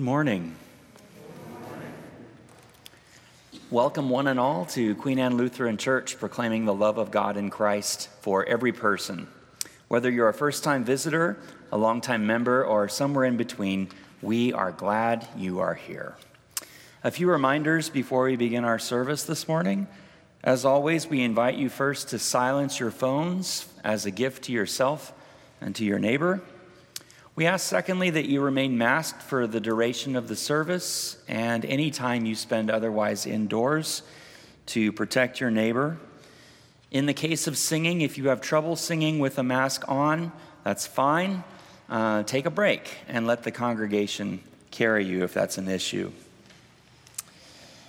Good morning. Welcome, one and all, to Queen Anne Lutheran Church, proclaiming the love of God in Christ for every person. Whether you're a first time visitor, a long-time member, or somewhere in between, we are glad you are here. A few reminders before we begin our service this morning. As always, we invite you first to silence your phones as a gift to yourself and to your neighbor. We ask, secondly, that you remain masked for the duration of the service and any time you spend otherwise indoors to protect your neighbor. In the case of singing, if you have trouble singing with a mask on, that's fine. Uh, take a break and let the congregation carry you if that's an issue.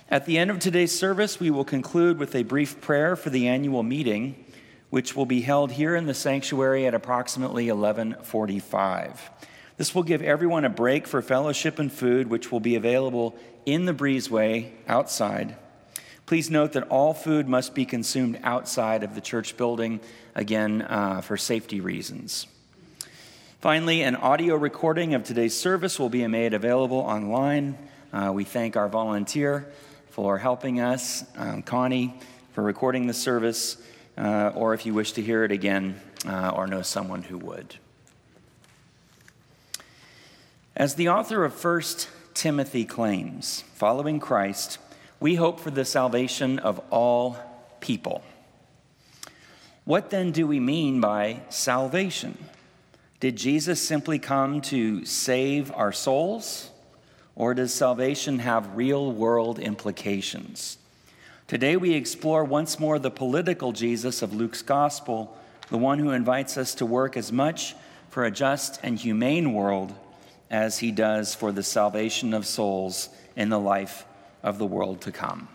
At the end of today's service, we will conclude with a brief prayer for the annual meeting which will be held here in the sanctuary at approximately 1145. This will give everyone a break for fellowship and food, which will be available in the breezeway outside. Please note that all food must be consumed outside of the church building, again, uh, for safety reasons. Finally, an audio recording of today's service will be made available online. Uh, we thank our volunteer for helping us, um, Connie, for recording the service uh, or if you wish to hear it again uh, or know someone who would. As the author of 1 Timothy claims, following Christ, we hope for the salvation of all people. What then do we mean by salvation? Did Jesus simply come to save our souls? Or does salvation have real world implications? Today we explore once more the political Jesus of Luke's gospel, the one who invites us to work as much for a just and humane world as he does for the salvation of souls in the life of the world to come.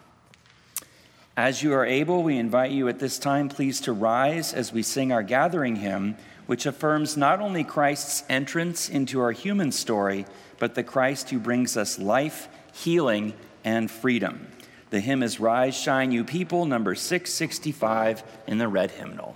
As you are able, we invite you at this time, please, to rise as we sing our gathering hymn, which affirms not only Christ's entrance into our human story, but the Christ who brings us life, healing, and freedom. The hymn is Rise, Shine, You People, number 665 in the red hymnal.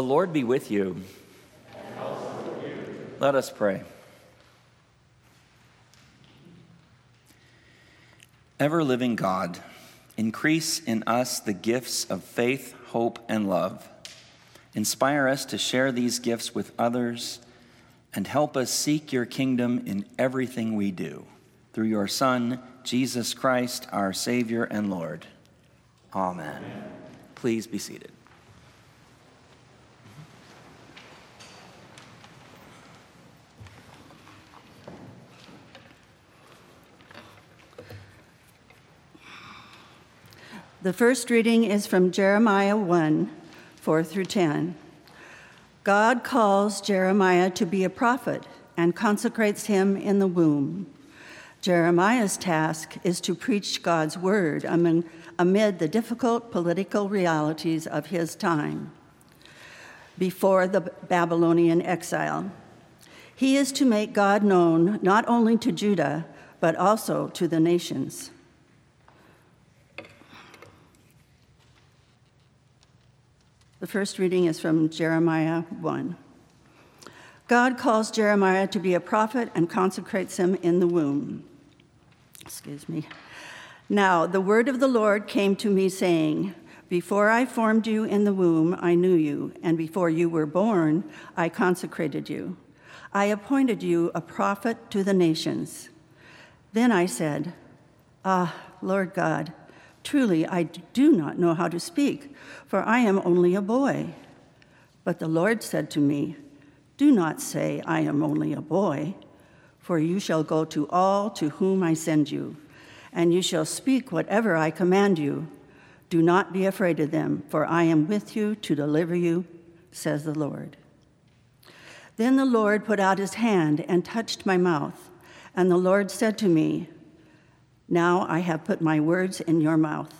The Lord be with you. With you. Let us pray. Ever living God, increase in us the gifts of faith, hope, and love. Inspire us to share these gifts with others and help us seek your kingdom in everything we do. Through your Son, Jesus Christ, our Savior and Lord. Amen. Amen. Please be seated. The first reading is from Jeremiah 1 4 through 10. God calls Jeremiah to be a prophet and consecrates him in the womb. Jeremiah's task is to preach God's word amid the difficult political realities of his time before the Babylonian exile. He is to make God known not only to Judah, but also to the nations. The first reading is from Jeremiah 1. God calls Jeremiah to be a prophet and consecrates him in the womb. Excuse me. Now, the word of the Lord came to me, saying, Before I formed you in the womb, I knew you, and before you were born, I consecrated you. I appointed you a prophet to the nations. Then I said, Ah, Lord God, truly I do not know how to speak, for I am only a boy. But the Lord said to me, Do not say, I am only a boy, for you shall go to all to whom I send you, and you shall speak whatever I command you. Do not be afraid of them, for I am with you to deliver you, says the Lord. Then the Lord put out his hand and touched my mouth, and the Lord said to me, Now I have put my words in your mouth.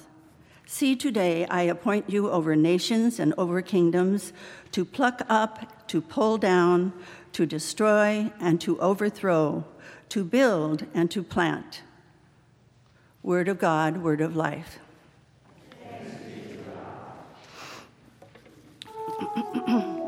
See, today I appoint you over nations and over kingdoms to pluck up, to pull down, to destroy, and to overthrow, to build and to plant. Word of God, word of life.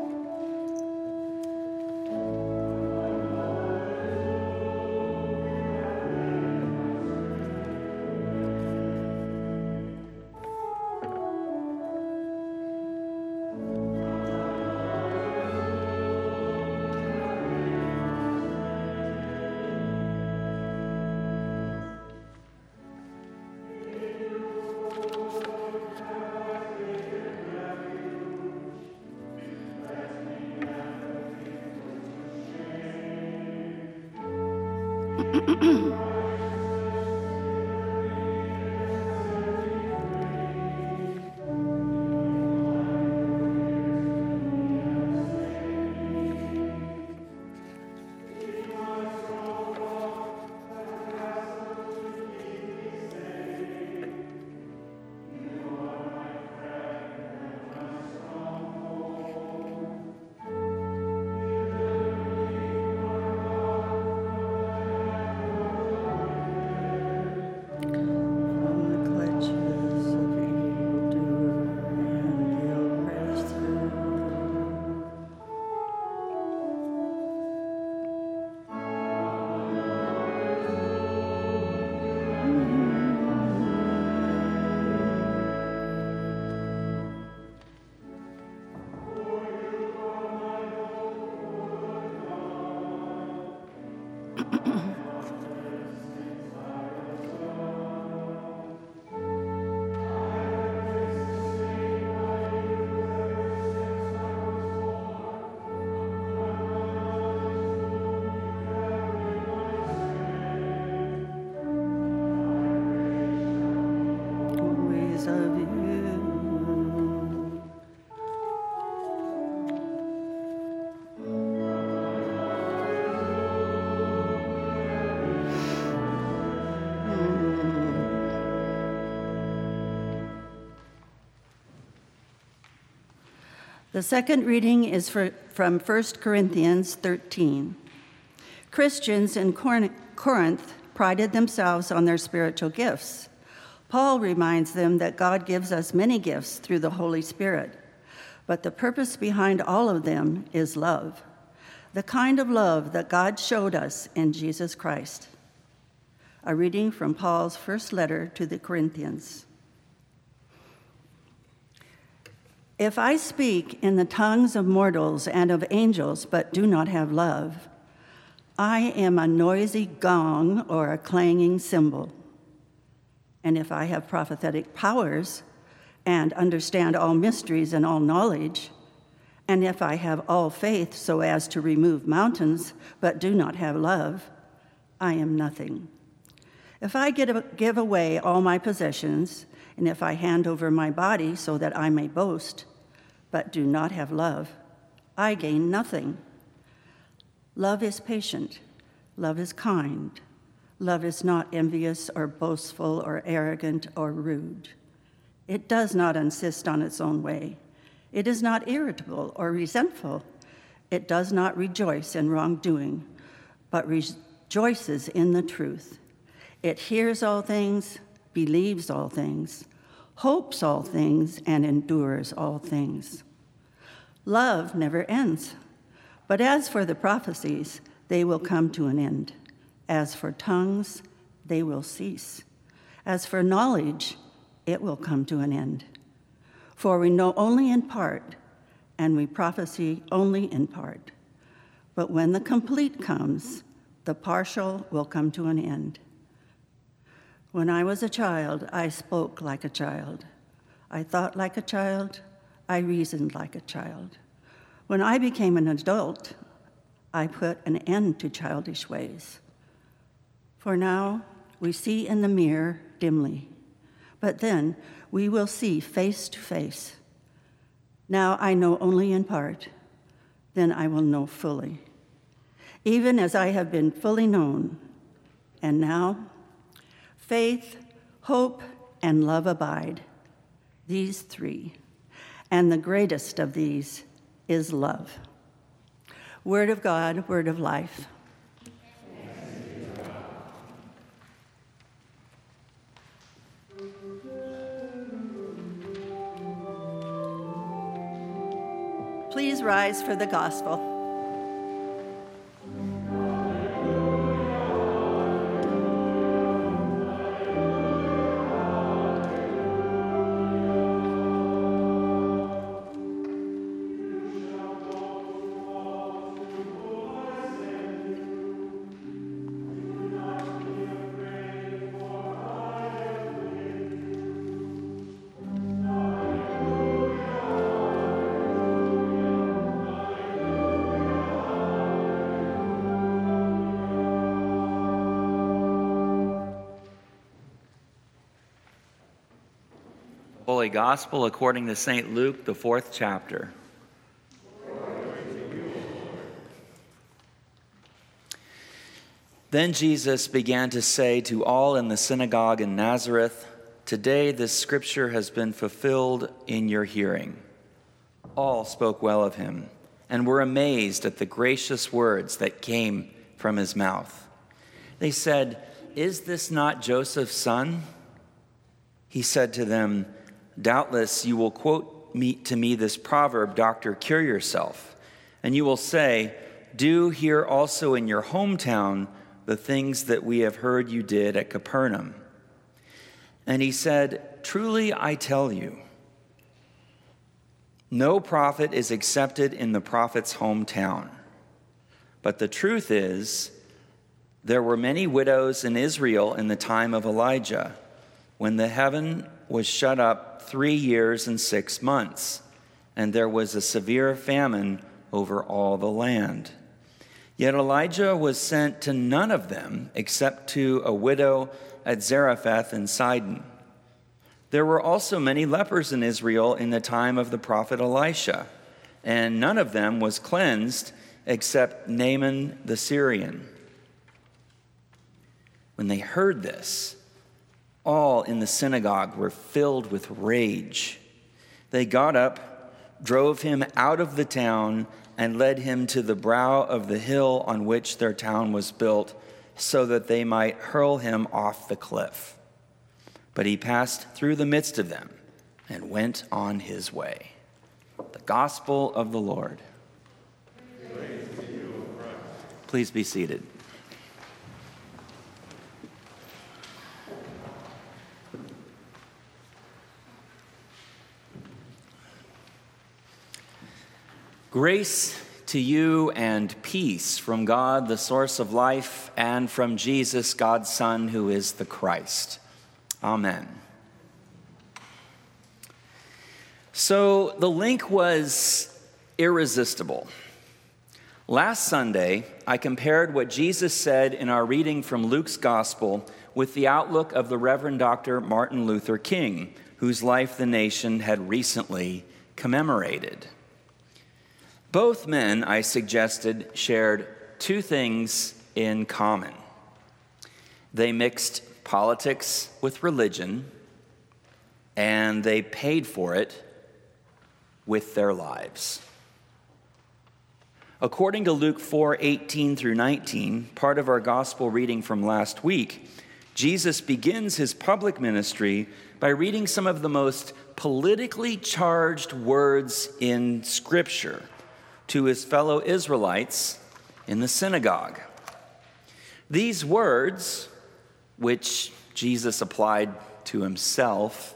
The second reading is for, from 1 Corinthians 13. Christians in Corinth prided themselves on their spiritual gifts. Paul reminds them that God gives us many gifts through the Holy Spirit, but the purpose behind all of them is love, the kind of love that God showed us in Jesus Christ. A reading from Paul's first letter to the Corinthians. If I speak in the tongues of mortals and of angels, but do not have love, I am a noisy gong or a clanging cymbal. And if I have prophetic powers and understand all mysteries and all knowledge, and if I have all faith so as to remove mountains, but do not have love, I am nothing. If I give away all my possessions, and if I hand over my body so that I may boast, but do not have love, I gain nothing. Love is patient, love is kind, love is not envious or boastful or arrogant or rude. It does not insist on its own way. It is not irritable or resentful. It does not rejoice in wrongdoing, but rejoices in the truth. It hears all things, believes all things, hopes all things, and endures all things. Love never ends. But as for the prophecies, they will come to an end. As for tongues, they will cease. As for knowledge, it will come to an end. For we know only in part, and we prophesy only in part. But when the complete comes, the partial will come to an end. When I was a child, I spoke like a child. I thought like a child. I reasoned like a child. When I became an adult, I put an end to childish ways. For now, we see in the mirror dimly, but then we will see face to face. Now I know only in part, then I will know fully, even as I have been fully known. And now, faith, hope, and love abide, these three. And the greatest of these is love. Word of God, word of life. Please rise for the gospel. Holy Gospel according to St. Luke, the fourth chapter. Then Jesus began to say to all in the synagogue in Nazareth, Today this scripture has been fulfilled in your hearing. All spoke well of him and were amazed at the gracious words that came from his mouth. They said, Is this not Joseph's son? He said to them, Doubtless you will quote me, to me this proverb, Doctor, cure yourself. And you will say, Do here also in your hometown the things that we have heard you did at Capernaum. And he said, Truly I tell you, no prophet is accepted in the prophet's hometown. But the truth is, there were many widows in Israel in the time of Elijah, when the heaven was shut up three years and six months, and there was a severe famine over all the land. Yet Elijah was sent to none of them except to a widow at Zarephath in Sidon. There were also many lepers in Israel in the time of the prophet Elisha, and none of them was cleansed except Naaman the Syrian. When they heard this, all in the synagogue were filled with rage. They got up, drove him out of the town, and led him to the brow of the hill on which their town was built, so that they might hurl him off the cliff. But he passed through the midst of them and went on his way. The gospel of the Lord. Please be seated. Grace to you and peace from God, the source of life, and from Jesus, God's Son, who is the Christ. Amen. So the link was irresistible. Last Sunday, I compared what Jesus said in our reading from Luke's Gospel with the outlook of the Reverend Dr. Martin Luther King, whose life the nation had recently commemorated. Both men, I suggested, shared two things in common. They mixed politics with religion, and they paid for it with their lives. According to Luke 4 18 through 19, part of our gospel reading from last week, Jesus begins his public ministry by reading some of the most politically charged words in Scripture to his fellow Israelites in the synagogue. These words, which Jesus applied to himself,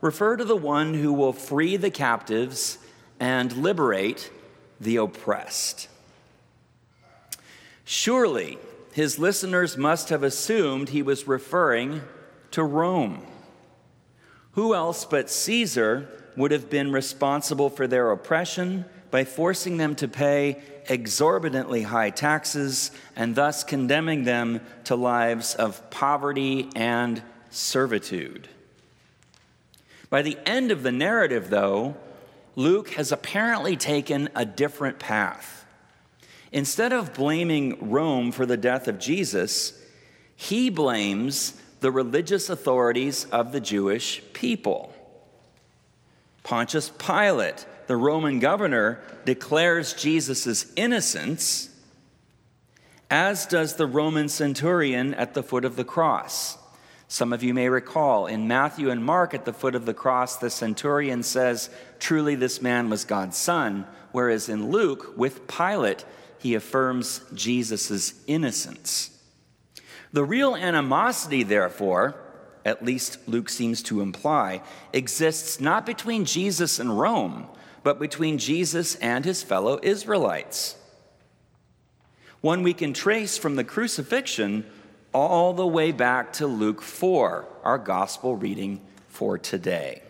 refer to the one who will free the captives and liberate the oppressed. Surely his listeners must have assumed he was referring to Rome. Who else but Caesar would have been responsible for their oppression by forcing them to pay exorbitantly high taxes and thus condemning them to lives of poverty and servitude? By the end of the narrative, though, Luke has apparently taken a different path. Instead of blaming Rome for the death of Jesus, he blames the religious authorities of the Jewish people. Pontius Pilate, the Roman governor, declares Jesus' innocence, as does the Roman centurion at the foot of the cross. Some of you may recall in Matthew and Mark at the foot of the cross, the centurion says, Truly this man was God's son, whereas in Luke, with Pilate, he affirms Jesus' innocence. The real animosity, therefore, at least Luke seems to imply, exists not between Jesus and Rome, but between Jesus and his fellow Israelites. One we can trace from the crucifixion all the way back to Luke 4, our gospel reading for today.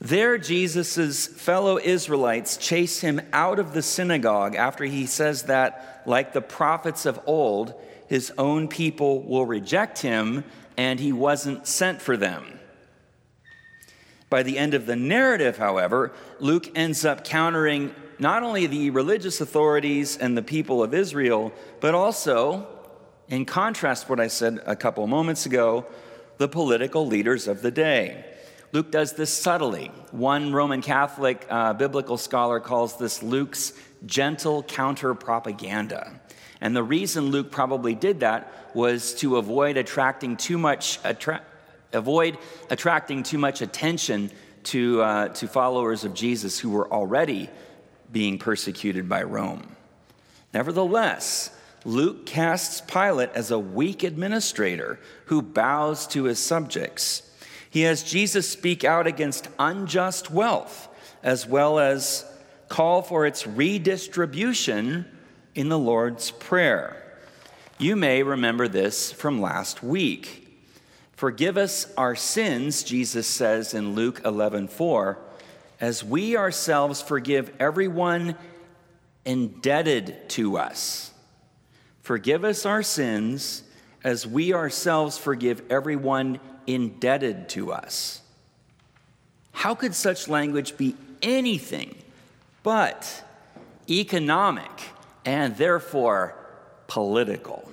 There, Jesus' fellow Israelites chase him out of the synagogue after he says that, like the prophets of old, his own people will reject him and he wasn't sent for them. By the end of the narrative, however, Luke ends up countering not only the religious authorities and the people of Israel, but also in contrast, to what I said a couple moments ago, the political leaders of the day. Luke does this subtly. One Roman Catholic uh, biblical scholar calls this Luke's gentle counter propaganda. And the reason Luke probably did that was to avoid attracting too much attra- avoid attracting too much attention to, uh, to followers of Jesus who were already being persecuted by Rome. Nevertheless, Luke casts Pilate as a weak administrator who bows to his subjects. He has Jesus speak out against unjust wealth, as well as call for its redistribution in the Lord's Prayer. You may remember this from last week. Forgive us our sins, Jesus says in Luke 11 4, as we ourselves forgive everyone indebted to us. Forgive us our sins as we ourselves forgive everyone indebted to us. How could such language be anything but economic and therefore political?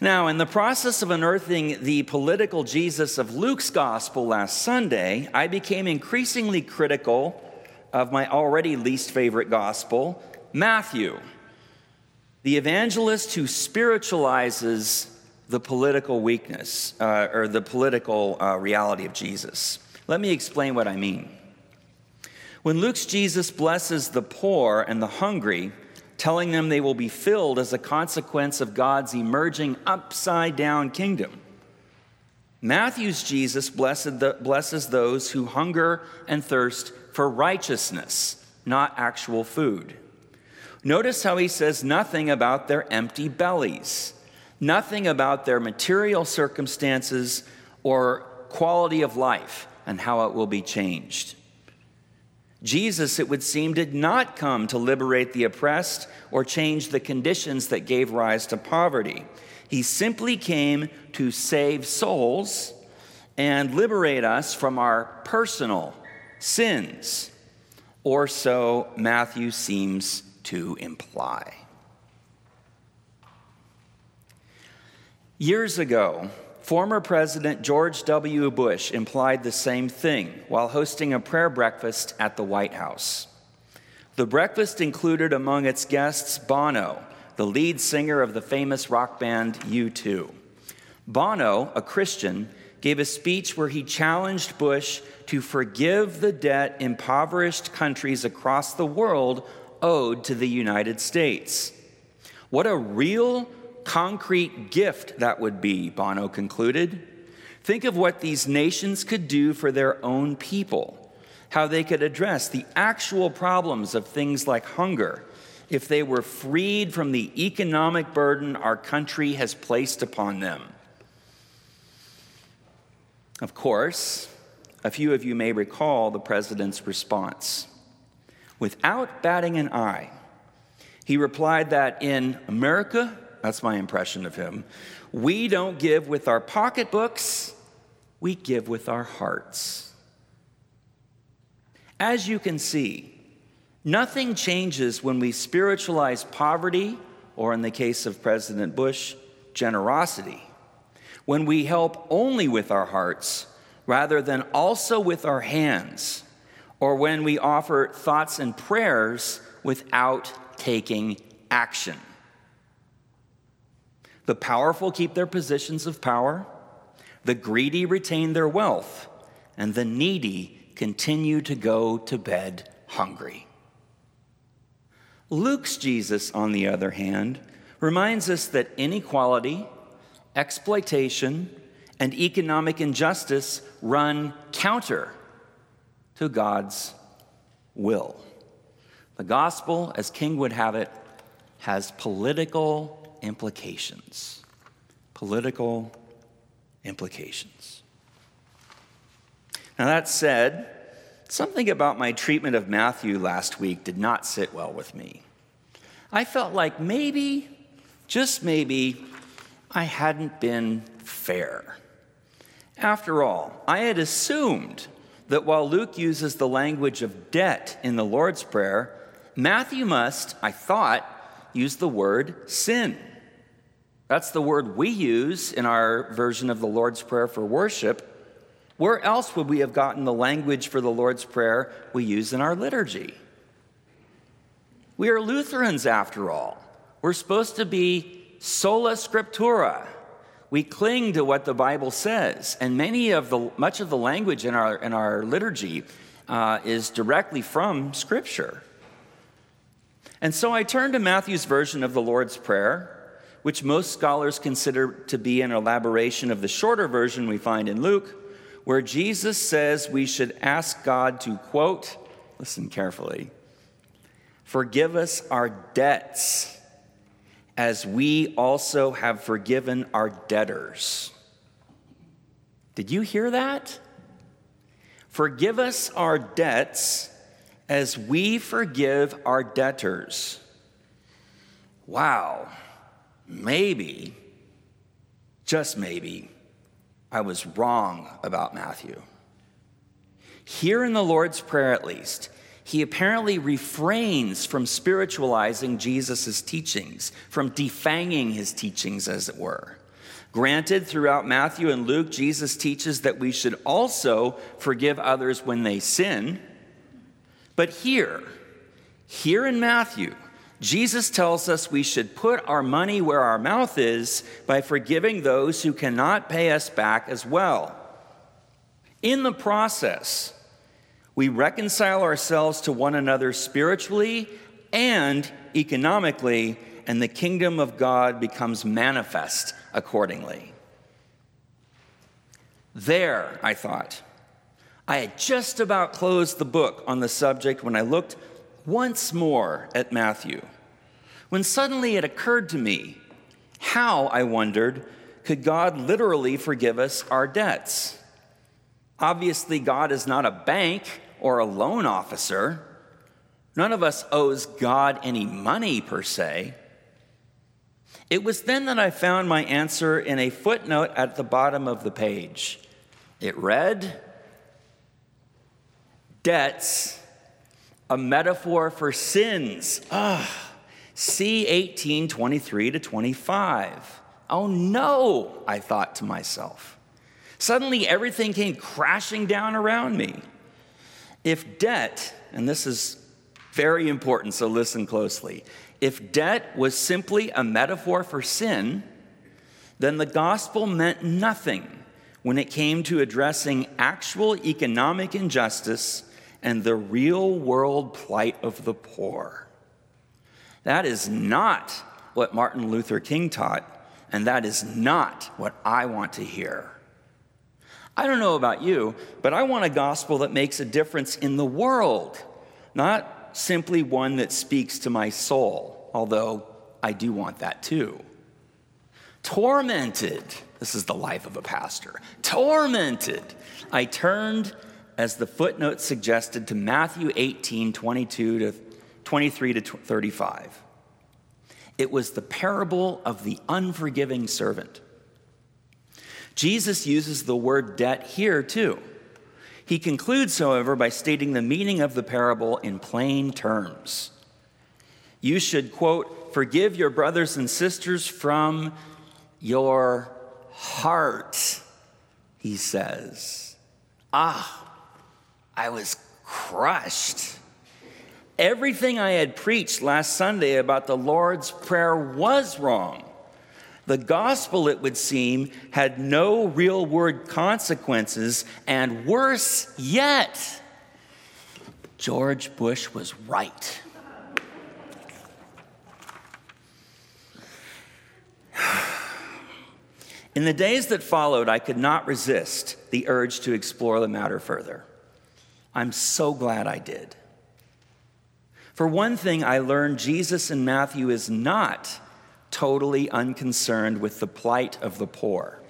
Now, in the process of unearthing the political Jesus of Luke's gospel last Sunday, I became increasingly critical of my already least favorite gospel, Matthew, the evangelist who spiritualizes the political weakness uh, or the political uh, reality of Jesus. Let me explain what I mean. When Luke's Jesus blesses the poor and the hungry, telling them they will be filled as a consequence of God's emerging upside down kingdom, Matthew's Jesus the, blesses those who hunger and thirst for righteousness, not actual food. Notice how he says nothing about their empty bellies, nothing about their material circumstances or quality of life and how it will be changed. Jesus, it would seem, did not come to liberate the oppressed or change the conditions that gave rise to poverty. He simply came to save souls and liberate us from our personal sins. Or so Matthew seems to imply. Years ago, former President George W. Bush implied the same thing while hosting a prayer breakfast at the White House. The breakfast included among its guests Bono, the lead singer of the famous rock band U2. Bono, a Christian, gave a speech where he challenged Bush to forgive the debt impoverished countries across the world owed to the United States. What a real, concrete gift that would be, Bono concluded. Think of what these nations could do for their own people, how they could address the actual problems of things like hunger if they were freed from the economic burden our country has placed upon them. Of course, a few of you may recall the president's response. Without batting an eye, he replied that in America, that's my impression of him, we don't give with our pocketbooks, we give with our hearts. As you can see, Nothing changes when we spiritualize poverty, or in the case of President Bush, generosity. When we help only with our hearts rather than also with our hands, or when we offer thoughts and prayers without taking action. The powerful keep their positions of power, the greedy retain their wealth, and the needy continue to go to bed hungry. Luke's Jesus, on the other hand, reminds us that inequality, exploitation, and economic injustice run counter to God's will. The gospel, as King would have it, has political implications. Political implications. Now, that said, Something about my treatment of Matthew last week did not sit well with me. I felt like maybe, just maybe, I hadn't been fair. After all, I had assumed that while Luke uses the language of debt in the Lord's Prayer, Matthew must, I thought, use the word sin. That's the word we use in our version of the Lord's Prayer for worship. Where else would we have gotten the language for the Lord's Prayer we use in our liturgy? We are Lutherans, after all. We're supposed to be sola scriptura. We cling to what the Bible says, and many of the much of the language in our in our liturgy uh, is directly from Scripture. And so I turn to Matthew's version of the Lord's Prayer, which most scholars consider to be an elaboration of the shorter version we find in Luke, where Jesus says we should ask God to, quote, listen carefully, forgive us our debts as we also have forgiven our debtors. Did you hear that? Forgive us our debts as we forgive our debtors. Wow, maybe, just maybe, I was wrong about Matthew. Here in the Lord's Prayer, at least, he apparently refrains from spiritualizing Jesus' teachings, from defanging his teachings, as it were. Granted, throughout Matthew and Luke, Jesus teaches that we should also forgive others when they sin. But here, here in Matthew, Jesus tells us we should put our money where our mouth is by forgiving those who cannot pay us back as well. In the process, we reconcile ourselves to one another spiritually and economically, and the kingdom of God becomes manifest accordingly. There, I thought. I had just about closed the book on the subject when I looked once more at Matthew, when suddenly it occurred to me how, I wondered, could God literally forgive us our debts? Obviously, God is not a bank or a loan officer. None of us owes God any money per se. It was then that I found my answer in a footnote at the bottom of the page. It read, Debts a metaphor for sins. Ah, C 18, 23 to 25. Oh no, I thought to myself. Suddenly everything came crashing down around me. If debt, and this is very important, so listen closely. If debt was simply a metaphor for sin, then the gospel meant nothing when it came to addressing actual economic injustice and the real world plight of the poor. That is not what Martin Luther King taught, and that is not what I want to hear. I don't know about you, but I want a gospel that makes a difference in the world, not simply one that speaks to my soul, although I do want that too. Tormented, this is the life of a pastor. Tormented, I turned, as the footnote suggested, to Matthew 18 22 to 23 to 35. It was the parable of the unforgiving servant. Jesus uses the word debt here too. He concludes, however, by stating the meaning of the parable in plain terms. You should, quote, forgive your brothers and sisters from your heart, he says. Ah, I was crushed. Everything I had preached last Sunday about the Lord's Prayer was wrong. The gospel, it would seem, had no real word consequences, and worse yet, George Bush was right. In the days that followed, I could not resist the urge to explore the matter further. I'm so glad I did. For one thing, I learned Jesus in Matthew is not totally unconcerned with the plight of the poor.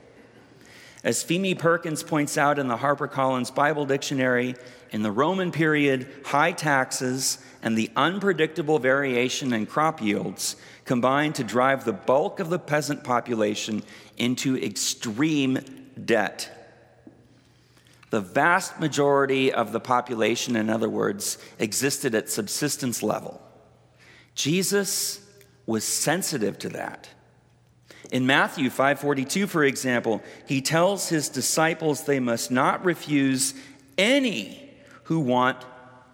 As Pheme Perkins points out in the HarperCollins Bible Dictionary, in the Roman period, high taxes and the unpredictable variation in crop yields combined to drive the bulk of the peasant population into extreme debt. The vast majority of the population, in other words, existed at subsistence level. Jesus was sensitive to that. In Matthew 5:42 for example, he tells his disciples they must not refuse any who want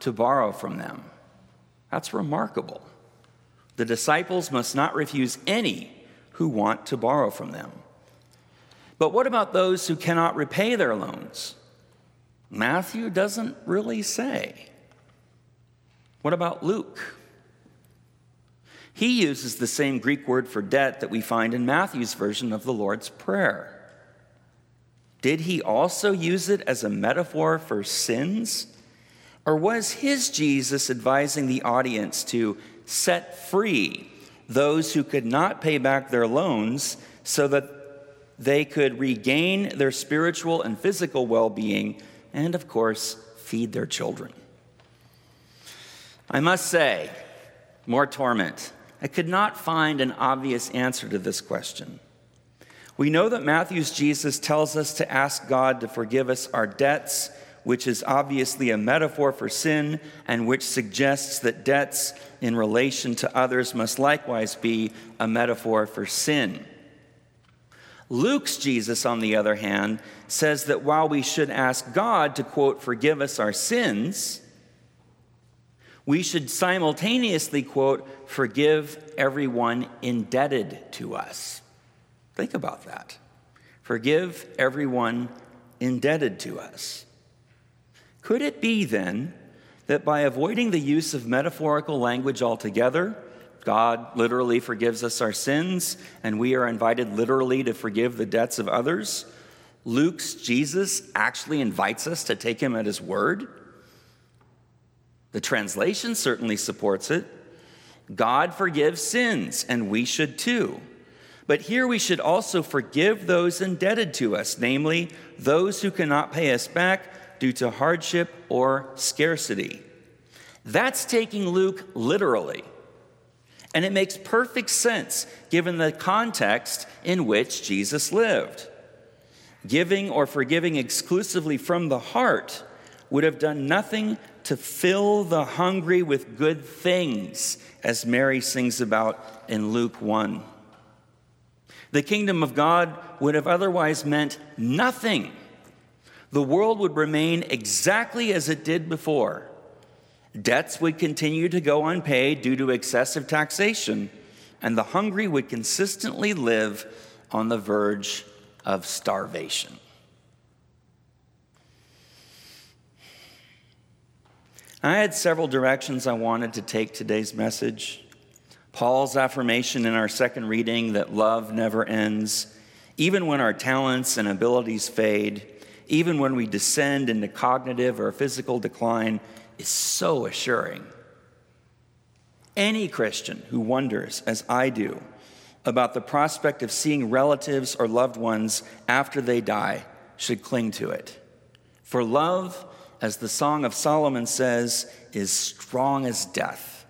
to borrow from them. That's remarkable. The disciples must not refuse any who want to borrow from them. But what about those who cannot repay their loans? Matthew doesn't really say. What about Luke? He uses the same Greek word for debt that we find in Matthew's version of the Lord's Prayer. Did he also use it as a metaphor for sins? Or was his Jesus advising the audience to set free those who could not pay back their loans so that they could regain their spiritual and physical well being and, of course, feed their children? I must say, more torment I could not find an obvious answer to this question. We know that Matthew's Jesus tells us to ask God to forgive us our debts, which is obviously a metaphor for sin and which suggests that debts in relation to others must likewise be a metaphor for sin. Luke's Jesus, on the other hand, says that while we should ask God to, quote, forgive us our sins, we should simultaneously, quote, forgive everyone indebted to us. Think about that. Forgive everyone indebted to us. Could it be then that by avoiding the use of metaphorical language altogether, God literally forgives us our sins, and we are invited literally to forgive the debts of others? Luke's Jesus actually invites us to take him at his word? The translation certainly supports it. God forgives sins, and we should too. But here we should also forgive those indebted to us, namely those who cannot pay us back due to hardship or scarcity. That's taking Luke literally. And it makes perfect sense given the context in which Jesus lived. Giving or forgiving exclusively from the heart would have done nothing to fill the hungry with good things, as Mary sings about in Luke 1. The kingdom of God would have otherwise meant nothing. The world would remain exactly as it did before. Debts would continue to go unpaid due to excessive taxation, and the hungry would consistently live on the verge of starvation. I had several directions I wanted to take today's message. Paul's affirmation in our second reading that love never ends, even when our talents and abilities fade, even when we descend into cognitive or physical decline, is so assuring. Any Christian who wonders, as I do, about the prospect of seeing relatives or loved ones after they die should cling to it. For love, as the Song of Solomon says, is strong as death.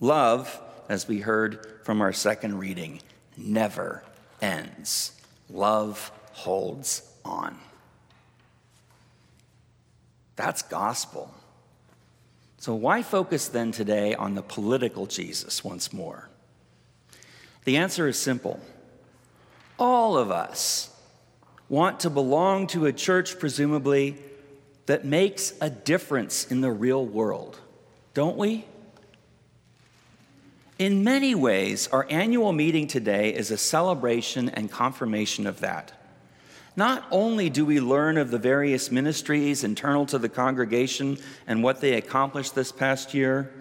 Love, as we heard from our second reading, never ends. Love holds on. That's gospel. So, why focus then today on the political Jesus once more? The answer is simple. All of us want to belong to a church, presumably, that makes a difference in the real world, don't we? In many ways, our annual meeting today is a celebration and confirmation of that. Not only do we learn of the various ministries internal to the congregation and what they accomplished this past year,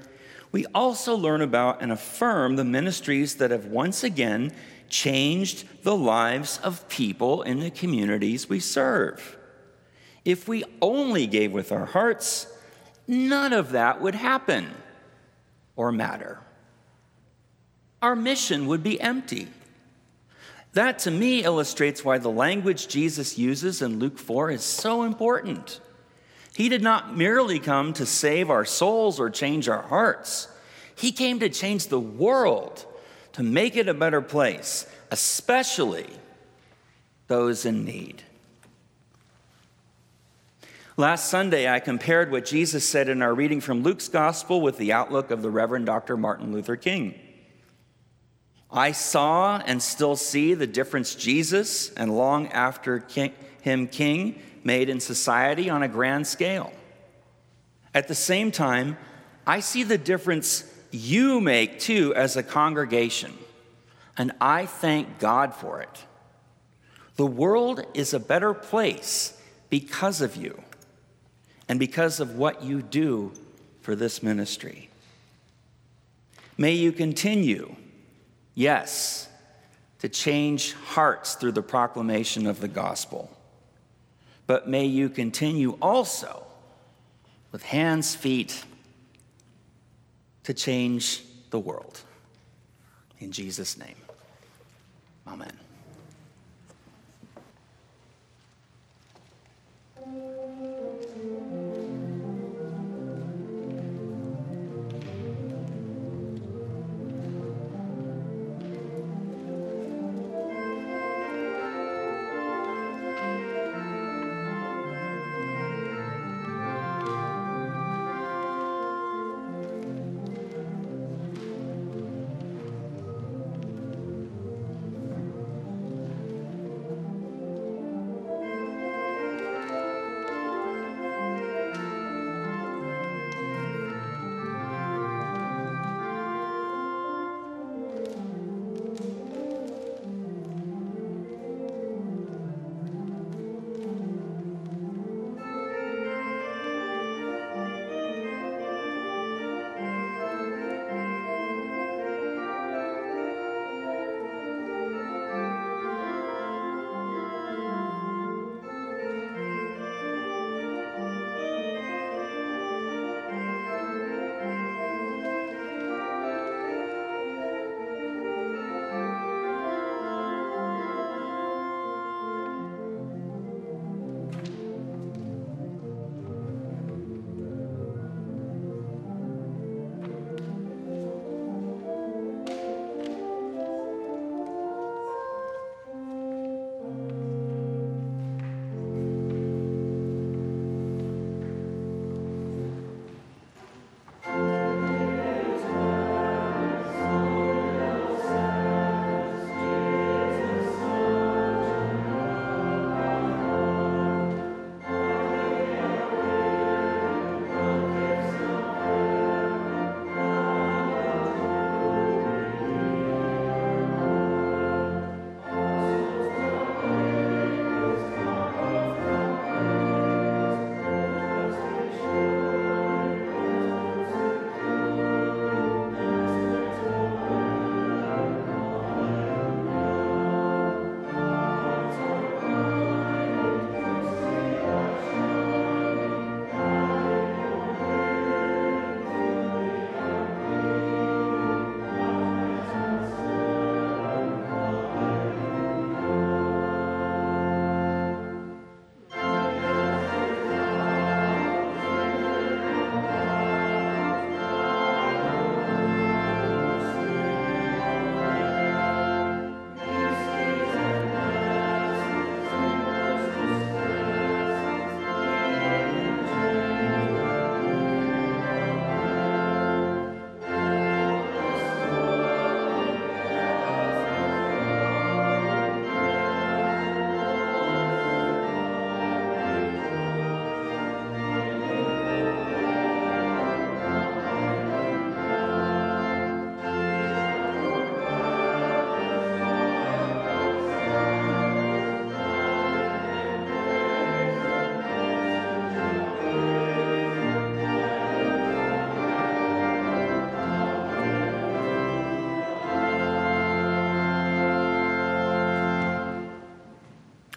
we also learn about and affirm the ministries that have once again changed the lives of people in the communities we serve. If we only gave with our hearts, none of that would happen or matter our mission would be empty. That to me illustrates why the language Jesus uses in Luke 4 is so important. He did not merely come to save our souls or change our hearts, He came to change the world, to make it a better place, especially those in need. Last Sunday, I compared what Jesus said in our reading from Luke's gospel with the outlook of the Reverend Dr. Martin Luther King. I saw and still see the difference Jesus and long after king, him king made in society on a grand scale. At the same time, I see the difference you make too as a congregation, and I thank God for it. The world is a better place because of you and because of what you do for this ministry. May you continue Yes, to change hearts through the proclamation of the gospel. But may you continue also with hands, feet, to change the world. In Jesus' name, amen.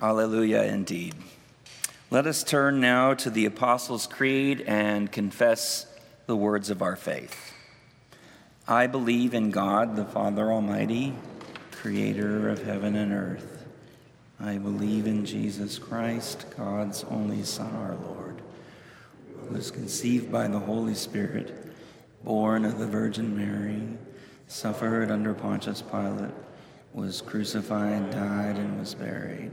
Alleluia, indeed. Let us turn now to the Apostles' Creed and confess the words of our faith. I believe in God, the Father Almighty, creator of heaven and earth. I believe in Jesus Christ, God's only Son, our Lord, who was conceived by the Holy Spirit, born of the Virgin Mary, suffered under Pontius Pilate, was crucified, died, and was buried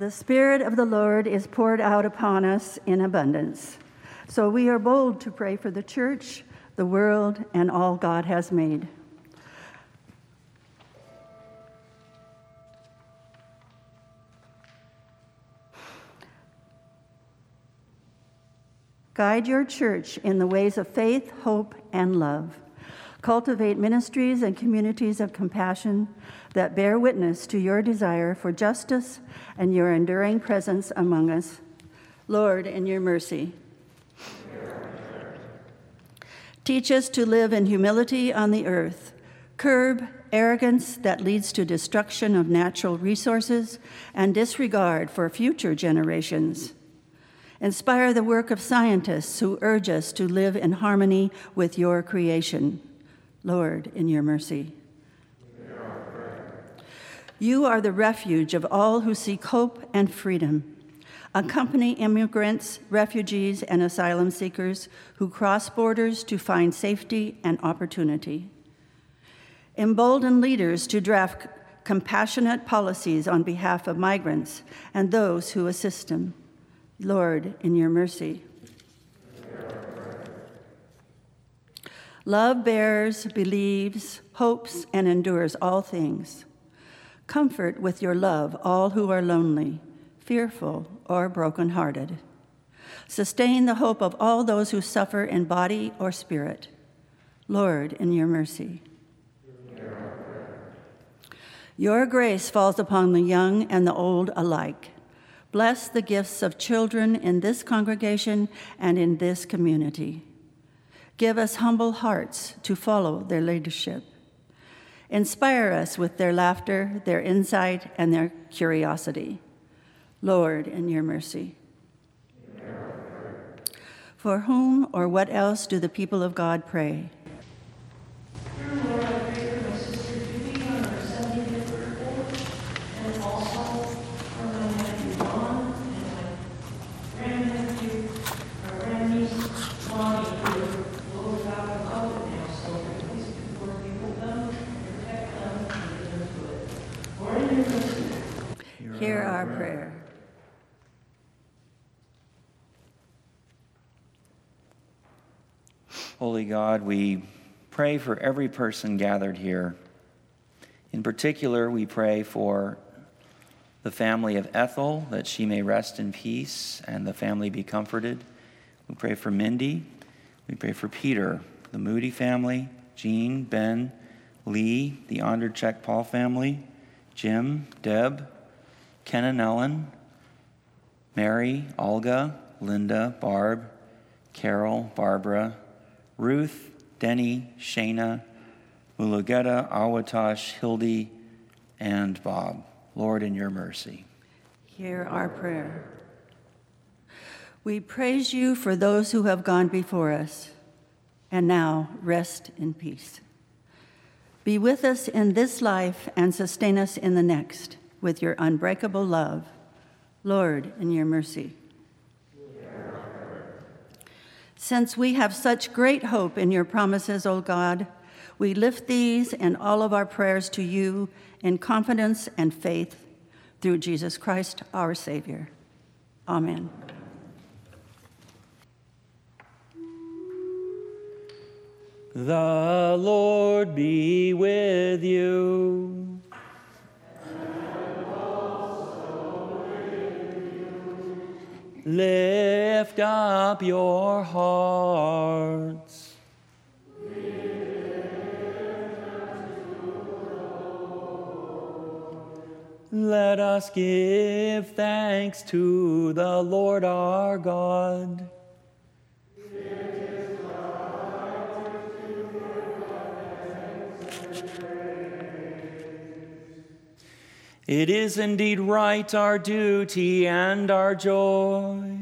The Spirit of the Lord is poured out upon us in abundance. So we are bold to pray for the church, the world, and all God has made. Guide your church in the ways of faith, hope, and love. Cultivate ministries and communities of compassion that bear witness to your desire for justice and your enduring presence among us. Lord, in your mercy. Teach us to live in humility on the earth, curb arrogance that leads to destruction of natural resources and disregard for future generations. Inspire the work of scientists who urge us to live in harmony with your creation. Lord, in your mercy. You are the refuge of all who seek hope and freedom. Accompany immigrants, refugees, and asylum seekers who cross borders to find safety and opportunity. Embolden leaders to draft compassionate policies on behalf of migrants and those who assist them. Lord, in your mercy. Love bears, believes, hopes, and endures all things. Comfort with your love all who are lonely, fearful, or brokenhearted. Sustain the hope of all those who suffer in body or spirit. Lord, in your mercy. Your grace falls upon the young and the old alike. Bless the gifts of children in this congregation and in this community. Give us humble hearts to follow their leadership. Inspire us with their laughter, their insight, and their curiosity. Lord, in your mercy. For whom or what else do the people of God pray? God, we pray for every person gathered here. In particular, we pray for the family of Ethel, that she may rest in peace and the family be comforted. We pray for Mindy. We pray for Peter, the Moody family, Jean, Ben, Lee, the Ondercheck Paul family, Jim, Deb, Ken and Ellen, Mary, Olga, Linda, Barb, Carol, Barbara, Ruth, Denny, Shana, Mulugeta, Awatash, Hildy, and Bob. Lord, in your mercy. Hear our prayer. We praise you for those who have gone before us, and now rest in peace. Be with us in this life and sustain us in the next with your unbreakable love. Lord, in your mercy. Since we have such great hope in your promises, O God, we lift these and all of our prayers to you in confidence and faith through Jesus Christ, our Savior. Amen. The Lord be with you. Up your hearts. Let us give thanks to the Lord our God. It is indeed right, our duty and our joy,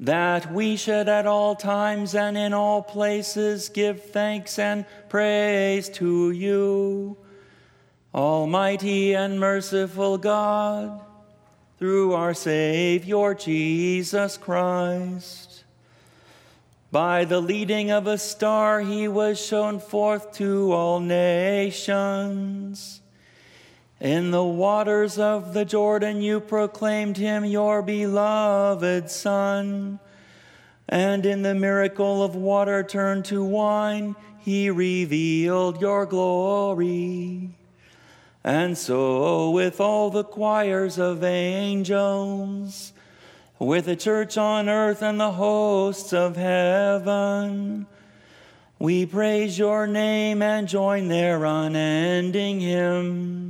that we should at all times and in all places give thanks and praise to you, Almighty and merciful God, through our Savior Jesus Christ. By the leading of a star, he was shown forth to all nations. In the waters of the Jordan, you proclaimed him your beloved Son. And in the miracle of water turned to wine, he revealed your glory. And so, with all the choirs of angels, with the church on earth and the hosts of heaven, we praise your name and join their unending hymn.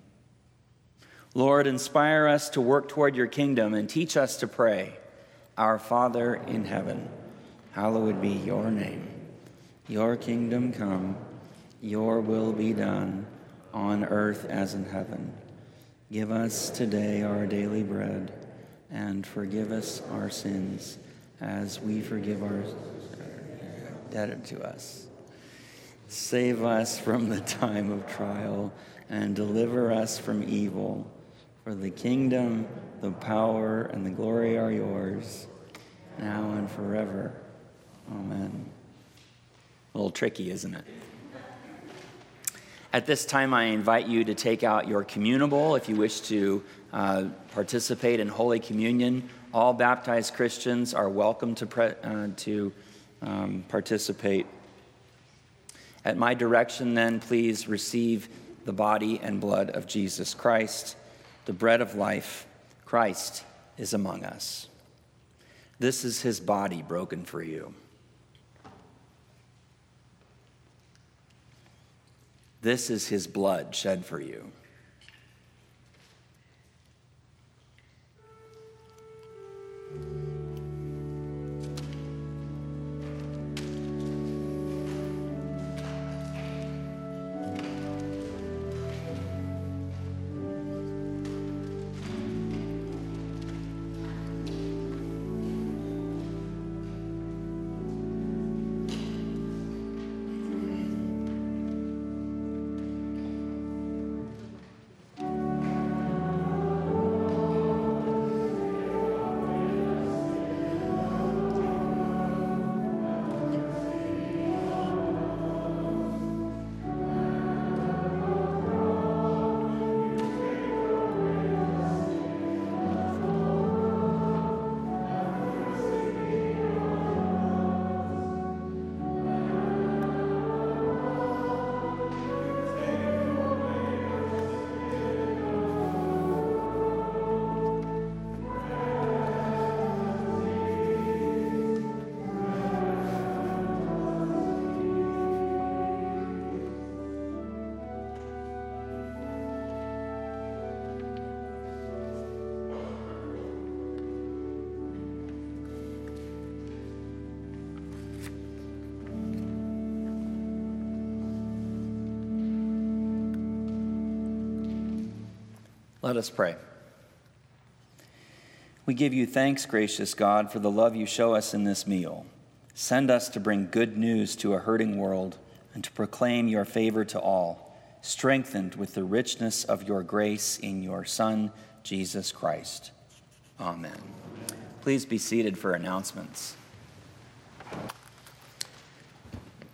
Lord, inspire us to work toward your kingdom and teach us to pray. Our Father in heaven, hallowed be your name. Your kingdom come, your will be done, on earth as in heaven. Give us today our daily bread, and forgive us our sins as we forgive our debtor to us. Save us from the time of trial and deliver us from evil. For the kingdom, the power, and the glory are yours, now and forever. Amen. A little tricky, isn't it? At this time, I invite you to take out your communable if you wish to uh, participate in Holy Communion. All baptized Christians are welcome to, pre- uh, to um, participate. At my direction, then, please receive the body and blood of Jesus Christ the bread of life, Christ, is among us. This is his body broken for you. This is his blood shed for you. Let us pray. We give you thanks, gracious God, for the love you show us in this meal. Send us to bring good news to a hurting world and to proclaim your favor to all, strengthened with the richness of your grace in your Son, Jesus Christ. Amen. Please be seated for announcements.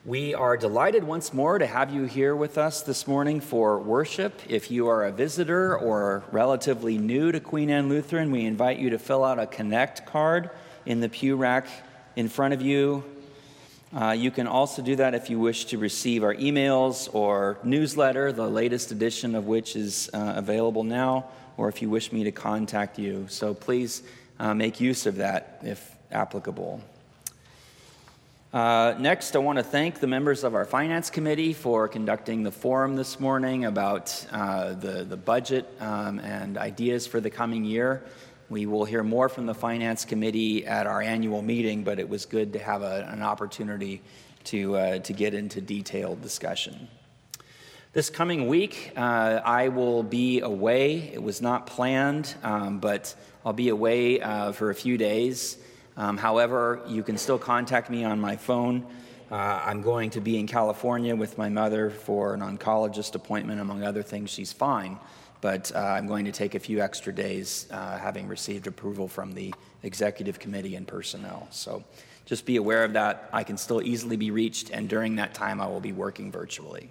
We are delighted once more to have you here with us this morning for worship. If you are a visitor or relatively new to Queen Anne Lutheran, we invite you to fill out a Connect card in the pew rack in front of you. Uh, you can also do that if you wish to receive our emails or newsletter, the latest edition of which is uh, available now, or if you wish me to contact you. So please uh, make use of that if applicable. Uh, next, I want to thank the members of our Finance Committee for conducting the forum this morning about uh, the, the budget um, and ideas for the coming year. We will hear more from the Finance Committee at our annual meeting, but it was good to have a, an opportunity to, uh, to get into detailed discussion. This coming week, uh, I will be away. It was not planned, um, but I'll be away uh, for a few days. Um, however, you can still contact me on my phone. Uh, I'm going to be in California with my mother for an oncologist appointment, among other things. She's fine, but uh, I'm going to take a few extra days uh, having received approval from the executive committee and personnel. So just be aware of that. I can still easily be reached, and during that time, I will be working virtually.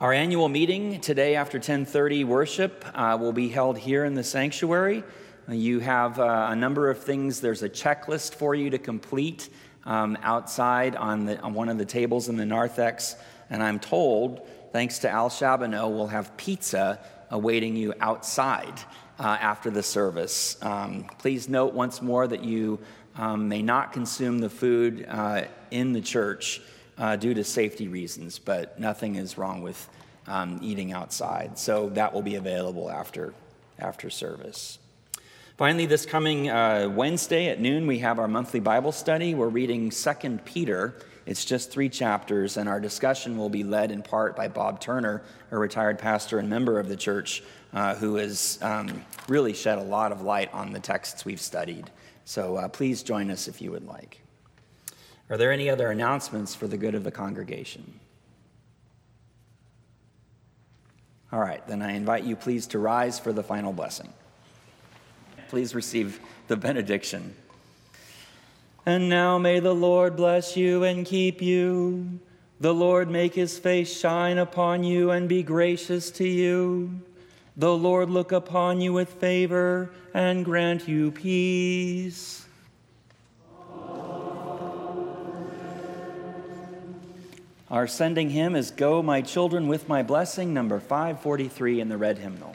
Our annual meeting today after 10:30 worship uh, will be held here in the sanctuary. You have uh, a number of things. There's a checklist for you to complete um, outside on, the, on one of the tables in the narthex. And I'm told, thanks to Al Shabano, we'll have pizza awaiting you outside uh, after the service. Um, please note once more that you um, may not consume the food uh, in the church uh, due to safety reasons, but nothing is wrong with um, eating outside. So that will be available after, after service. Finally, this coming uh, Wednesday at noon, we have our monthly Bible study. We're reading 2 Peter. It's just three chapters, and our discussion will be led in part by Bob Turner, a retired pastor and member of the church, uh, who has um, really shed a lot of light on the texts we've studied. So uh, please join us if you would like. Are there any other announcements for the good of the congregation? All right, then I invite you please to rise for the final blessing. Please receive the benediction. And now may the Lord bless you and keep you. The Lord make his face shine upon you and be gracious to you. The Lord look upon you with favor and grant you peace. Our sending hymn is Go, My Children, with My Blessing, number 543 in the red hymnal.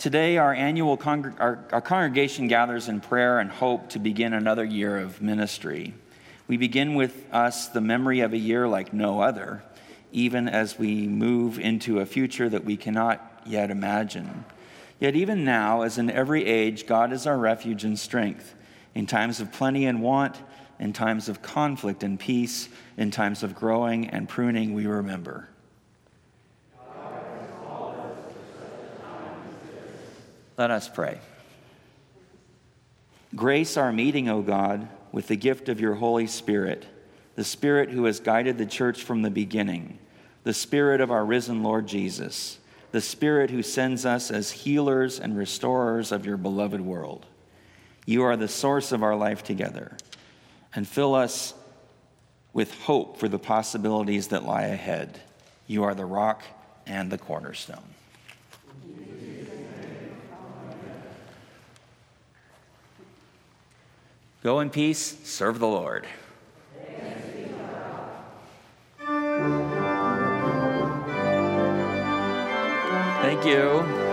Today, our annual our, our congregation gathers in prayer and hope to begin another year of ministry. We begin with us the memory of a year like no other, even as we move into a future that we cannot yet imagine. Yet, even now, as in every age, God is our refuge and strength. In times of plenty and want, in times of conflict and peace, in times of growing and pruning, we remember. Let us pray. Grace our meeting, O God, with the gift of your Holy Spirit, the Spirit who has guided the church from the beginning, the Spirit of our risen Lord Jesus, the Spirit who sends us as healers and restorers of your beloved world. You are the source of our life together, and fill us with hope for the possibilities that lie ahead. You are the rock and the cornerstone. Go in peace, serve the Lord. Thank you.